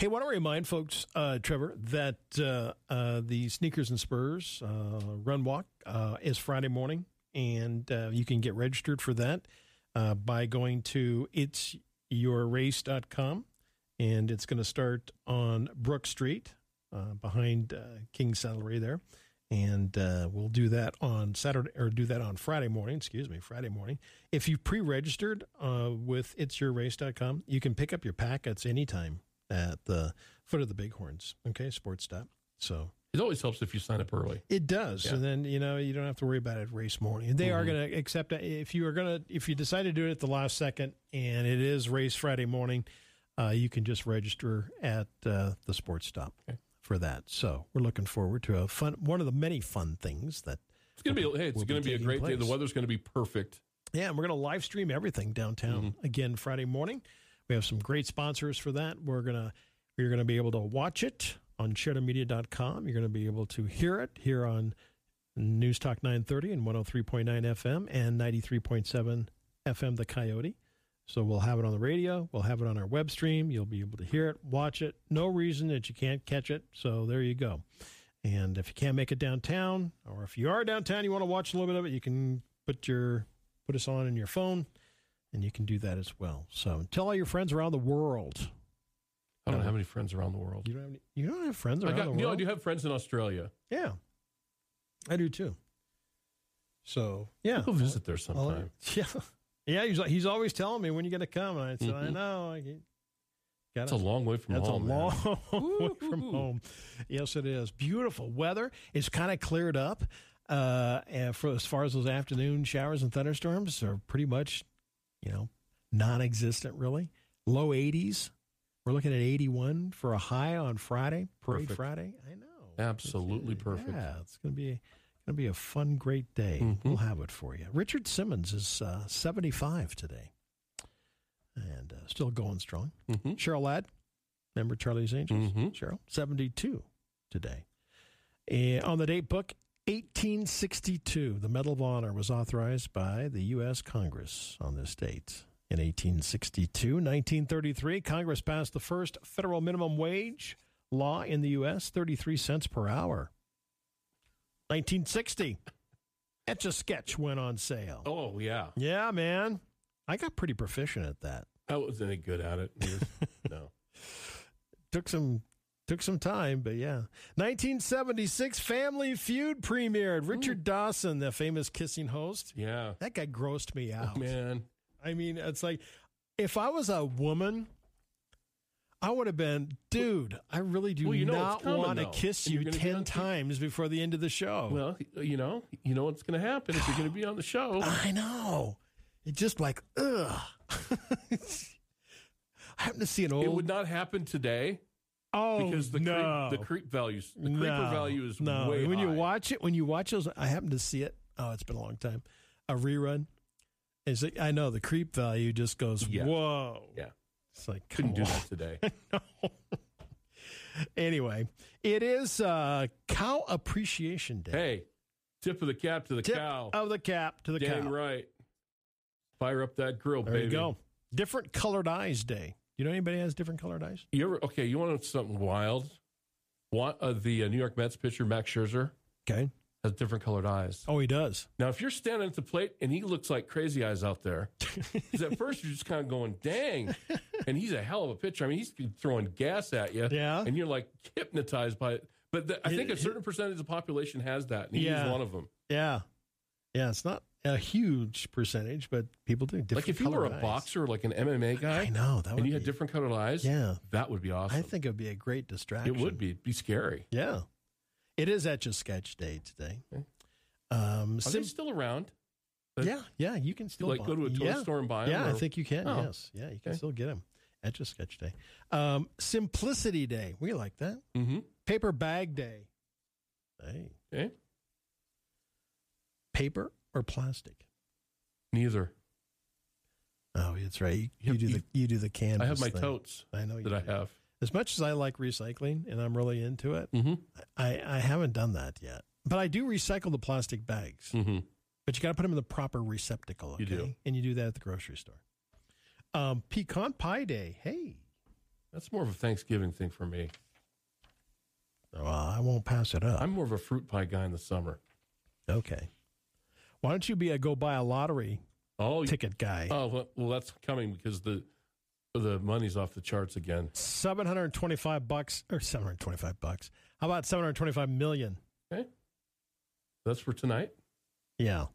Hey, want to remind folks, uh, Trevor, that uh, uh, the Sneakers and Spurs uh, Run Walk uh, is Friday morning, and uh, you can get registered for that by going to itsyourrace.com, and it's going to start on Brook Street behind King Saddlery there. And we'll do that on Saturday, or do that on Friday morning. Excuse me, Friday morning. If you pre-registered with itsyourrace.com, you can pick up your packets anytime at the foot of the Bighorns. Okay, sports stop. So it always helps if you sign up early. It does, yeah. and then you know you don't have to worry about it race morning. They mm-hmm. are going to accept if you are going to if you decide to do it at the last second, and it is race Friday morning, uh, you can just register at uh, the sports stop okay. for that. So we're looking forward to a fun one of the many fun things that it's going to be. Hey, it's going to be a great place. day. The weather's going to be perfect. Yeah, and we're going to live stream everything downtown mm-hmm. again Friday morning. We have some great sponsors for that. We're gonna you're gonna be able to watch it on sheridanmedia.com. You're gonna be able to hear it here on News Talk 930 and 103.9 FM and 93.7 FM The Coyote. So we'll have it on the radio. We'll have it on our web stream. You'll be able to hear it, watch it. No reason that you can't catch it. So there you go. And if you can't make it downtown, or if you are downtown, you want to watch a little bit of it, you can put your put us on in your phone and you can do that as well. So tell all your friends around the world. I don't have any friends around the world. You don't have any, you don't have friends around got, the world. You know, I do have friends in Australia. Yeah, I do too. So yeah, we'll visit there sometime. yeah, yeah. He's he's always telling me when you're going to come, and I said, mm-hmm. I know. I That's a long way from that's home. That's a long way from home. Yes, it is. Beautiful weather. It's kind of cleared up. Uh, and for as far as those afternoon showers and thunderstorms are pretty much you know, non existent really. Low 80s. We're looking at 81 for a high on Friday, Parade perfect. Friday. I know. Absolutely it's, perfect. Yeah, it's going to be to be a fun, great day. Mm-hmm. We'll have it for you. Richard Simmons is uh, 75 today and uh, still going strong. Mm-hmm. Cheryl Ladd, remember Charlie's Angels? Mm-hmm. Cheryl, 72 today. And on the date book, 1862, the Medal of Honor was authorized by the U.S. Congress on this date. In 1862, 1933, Congress passed the first federal minimum wage law in the U.S., 33 cents per hour. 1960, Etch a Sketch went on sale. Oh, yeah. Yeah, man. I got pretty proficient at that. Oh, I wasn't any good at it. no. Took some Took some time, but yeah. 1976 Family Feud premiered. Richard Ooh. Dawson, the famous kissing host. Yeah. That guy grossed me out. Oh, man. I mean, it's like if I was a woman, I would have been, dude, I really do well, you know not want to kiss you 10 times before the end of the show. Well, you know, you know what's going to happen if you're going to be on the show. I know. It's just like, ugh. I happen to see an old. It would not happen today. Oh because the no. creep, the creep values the creeper no, value is no. way when high. you watch it when you watch those I happen to see it. Oh it's been a long time. A rerun. Is it, I know the creep value just goes yeah. whoa. Yeah. It's like couldn't do that today. No. anyway it is uh, cow appreciation day. Hey tip of the cap to the tip cow. of the cap to the Dang cow. right. Fire up that grill there baby. you go. Different colored eyes day you know anybody has different colored eyes? You ever okay? You want something wild? Want uh, the uh, New York Mets pitcher Max Scherzer? Okay, has different colored eyes. Oh, he does. Now, if you're standing at the plate and he looks like crazy eyes out there, because at first you're just kind of going, "Dang!" and he's a hell of a pitcher. I mean, he's throwing gas at you, yeah, and you're like hypnotized by it. But the, I think a certain percentage of the population has that, and he's yeah. one of them. Yeah, yeah. It's not a huge percentage, but people do. Like if you were a eyes. boxer, like an MMA guy, I know that, and you be, had different colored eyes. Yeah, that would be awesome. I think it would be a great distraction. It would be It'd be scary. Yeah, it is Etch a Sketch Day today. Okay. Um, Are sim- they still around? yeah, yeah, you can still like buy. go to a toy yeah. store and buy them. Yeah, or? I think you can. Oh. Yes, yeah, you can okay. still get them. Etch a Sketch Day, um, Simplicity Day. We like that. Mm-hmm. Paper Bag Day. Hey, okay. Paper or plastic? Neither. Oh, that's right. You, you, you do the you do the canvas. I have my thing. totes. I know that do. I have. As much as I like recycling and I'm really into it, mm-hmm. I, I haven't done that yet. But I do recycle the plastic bags. Mm-hmm. But you got to put them in the proper receptacle. Okay? You do, and you do that at the grocery store. Um, pecan pie day. Hey, That's more of a Thanksgiving thing for me. Well, I won't pass it up. I'm more of a fruit pie guy in the summer. okay. Why don't you be a go buy a lottery Oh, ticket guy? oh, well, that's coming because the the money's off the charts again. 725 bucks or 725 bucks. How about 725 million? Okay, that's for tonight. Yeah.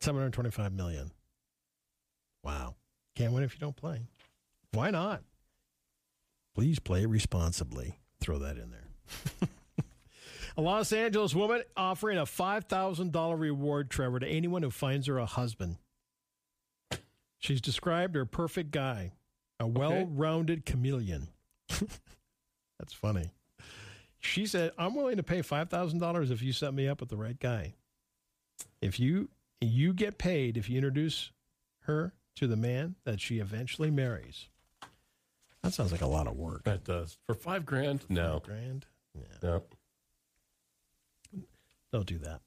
725 million. Wow. Can't win if you don't play. Why not? Please play responsibly. Throw that in there. a Los Angeles woman offering a $5,000 reward, Trevor, to anyone who finds her a husband. She's described her perfect guy, a well rounded chameleon. That's funny. She said, I'm willing to pay $5,000 if you set me up with the right guy. If you you get paid if you introduce her to the man that she eventually marries. That sounds like a lot of work. That does for five grand. No, Grand? Yeah. no. Don't do that.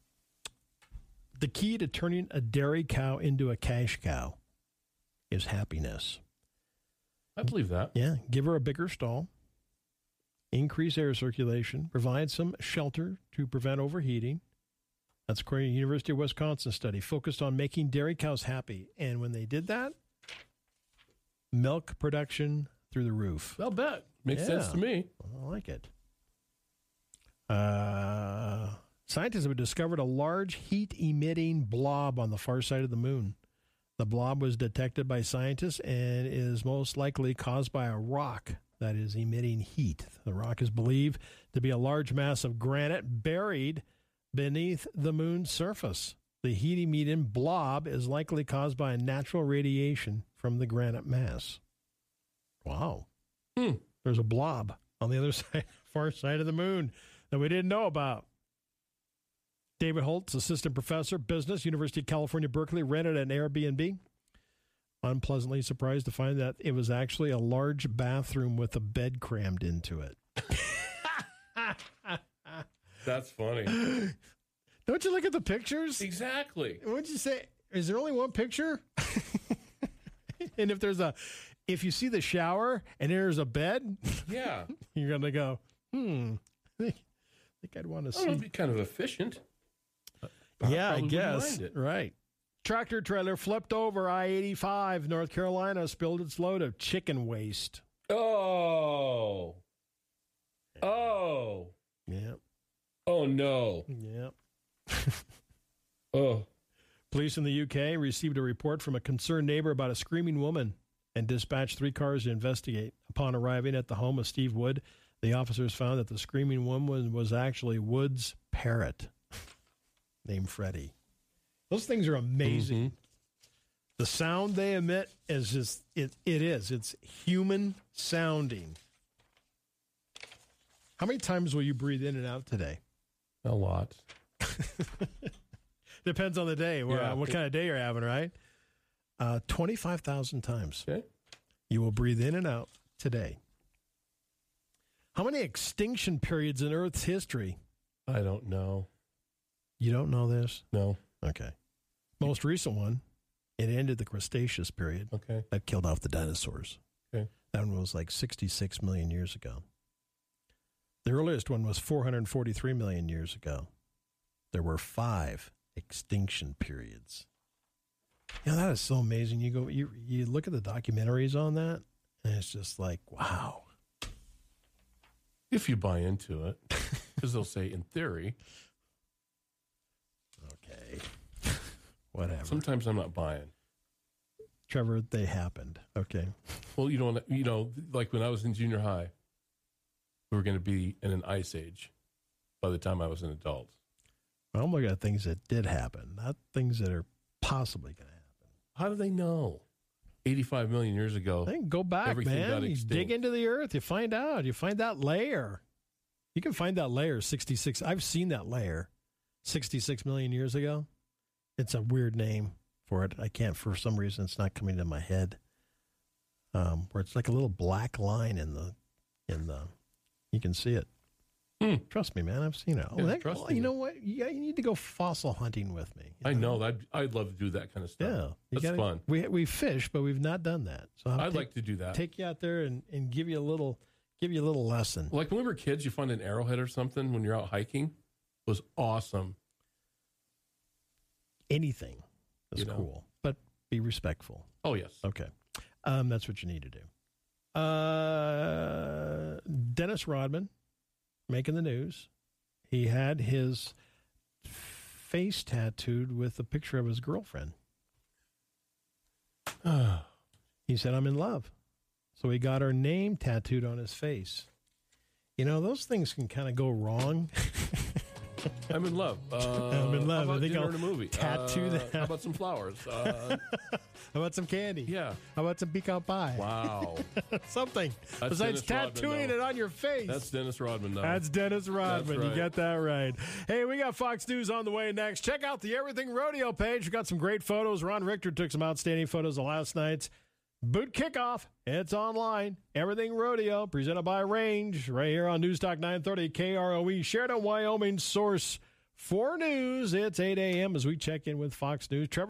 The key to turning a dairy cow into a cash cow is happiness. I believe that. Yeah, give her a bigger stall, increase air circulation, provide some shelter to prevent overheating. That's according to a University of Wisconsin study focused on making dairy cows happy. And when they did that, milk production through the roof. I'll bet. Makes sense to me. I like it. Uh, scientists have discovered a large heat emitting blob on the far side of the moon. The blob was detected by scientists and is most likely caused by a rock that is emitting heat. The rock is believed to be a large mass of granite buried beneath the moon's surface. The heat emitting blob is likely caused by a natural radiation from the granite mass. Wow. Hmm. There's a blob on the other side, far side of the moon that we didn't know about. David Holtz, assistant professor, business, University of California, Berkeley, rented an Airbnb. Unpleasantly surprised to find that it was actually a large bathroom with a bed crammed into it. That's funny. Don't you look at the pictures? exactly. What'd you say? Is there only one picture? and if there's a, if you see the shower and there's a bed, Yeah. you're gonna go, hmm. I think, I'd want to see. be kind of efficient. Yeah, I probably guess. it. Right. Tractor trailer flipped over I 85, North Carolina, spilled its load of chicken waste. Oh. Oh. Yep. Oh no. Yep. Oh. Police in the UK received a report from a concerned neighbor about a screaming woman and dispatched three cars to investigate. Upon arriving at the home of Steve Wood, the officers found that the screaming woman was actually Wood's parrot, named Freddie. Those things are amazing. Mhm. The sound they emit is just it. It is. It's human sounding. How many times will you breathe in and out today? A lot. Depends on the day. Where, Yeah. what kind of day you're having, right? Uh, Twenty-five thousand times Okay. you will breathe in and out today. How many extinction periods in Earth's history? I don't know. You don't know this? No. Okay. Most recent one, it ended the Cretaceous period. Okay. That killed off the dinosaurs. Okay. That one was like 66 million years ago. The earliest one was 443 million years ago. There were five extinction periods. Yeah, that is so amazing. You go, you you look at the documentaries on that, and it's just like, wow. If you buy into it, because they'll say in theory. Okay, whatever. Sometimes I'm not buying. Trevor, they happened. Okay, Well, you don't. You know, like when I was in junior high, we were going to be in an ice age. By the time I was an adult, well, I'm looking at things that did happen, not things that are possibly going to happen. how do they know? 85 million years ago. I think go back, man. got You dig into the earth, you find out. You find that layer. You can find that layer 66. I've seen that layer 66 million years ago. It's a weird name for it. I can't, for some reason, it's not coming to my head. Um, where it's like a little black line in the, in the, you can see it. Hmm. Trust me, man. I've seen it. Oh, Yeah, that- trust me. you know what? Yeah, you need to go fossil hunting with me. you I know that I'd love to do that kind of stuff. Yeah, that's gotta- fun. We we fish, but we've not done that. So I'd take, like to do that. take you out there and, and give you a little give you a little lesson. Like when we were kids, you find an arrowhead or something when you're out hiking. Was awesome. Anything is You know. cool, but be respectful. Oh yes. Okay, um, that's what you need to do. Uh, Dennis Rodman making the news. He had his face tattooed with a picture of his girlfriend. He said, I'm in love. So he got her name tattooed on his face. You know, those things can kind of go wrong. I'm in love. Uh, I'm in love. How I think dinner I'll and a movie. tattoo Uh, that. How about some flowers? Uh, How about some candy? yeah. How about some pecan pie? Wow. Something besides Dennis Rodman, tattooing though. it on your face. That's Dennis Rodman, though. That's Dennis Rodman. That's You right. got that right. Hey, we got Fox News on the way next. Check out the Everything Rodeo page. We got some great photos. Ron Richter took some outstanding photos of last night's boot kickoff. It's online. Everything Rodeo, presented by Range, right here on News Talk 930 KROE, Sheridan, Wyoming source for news. It's 8 a.m. as we check in with Fox News. Trevor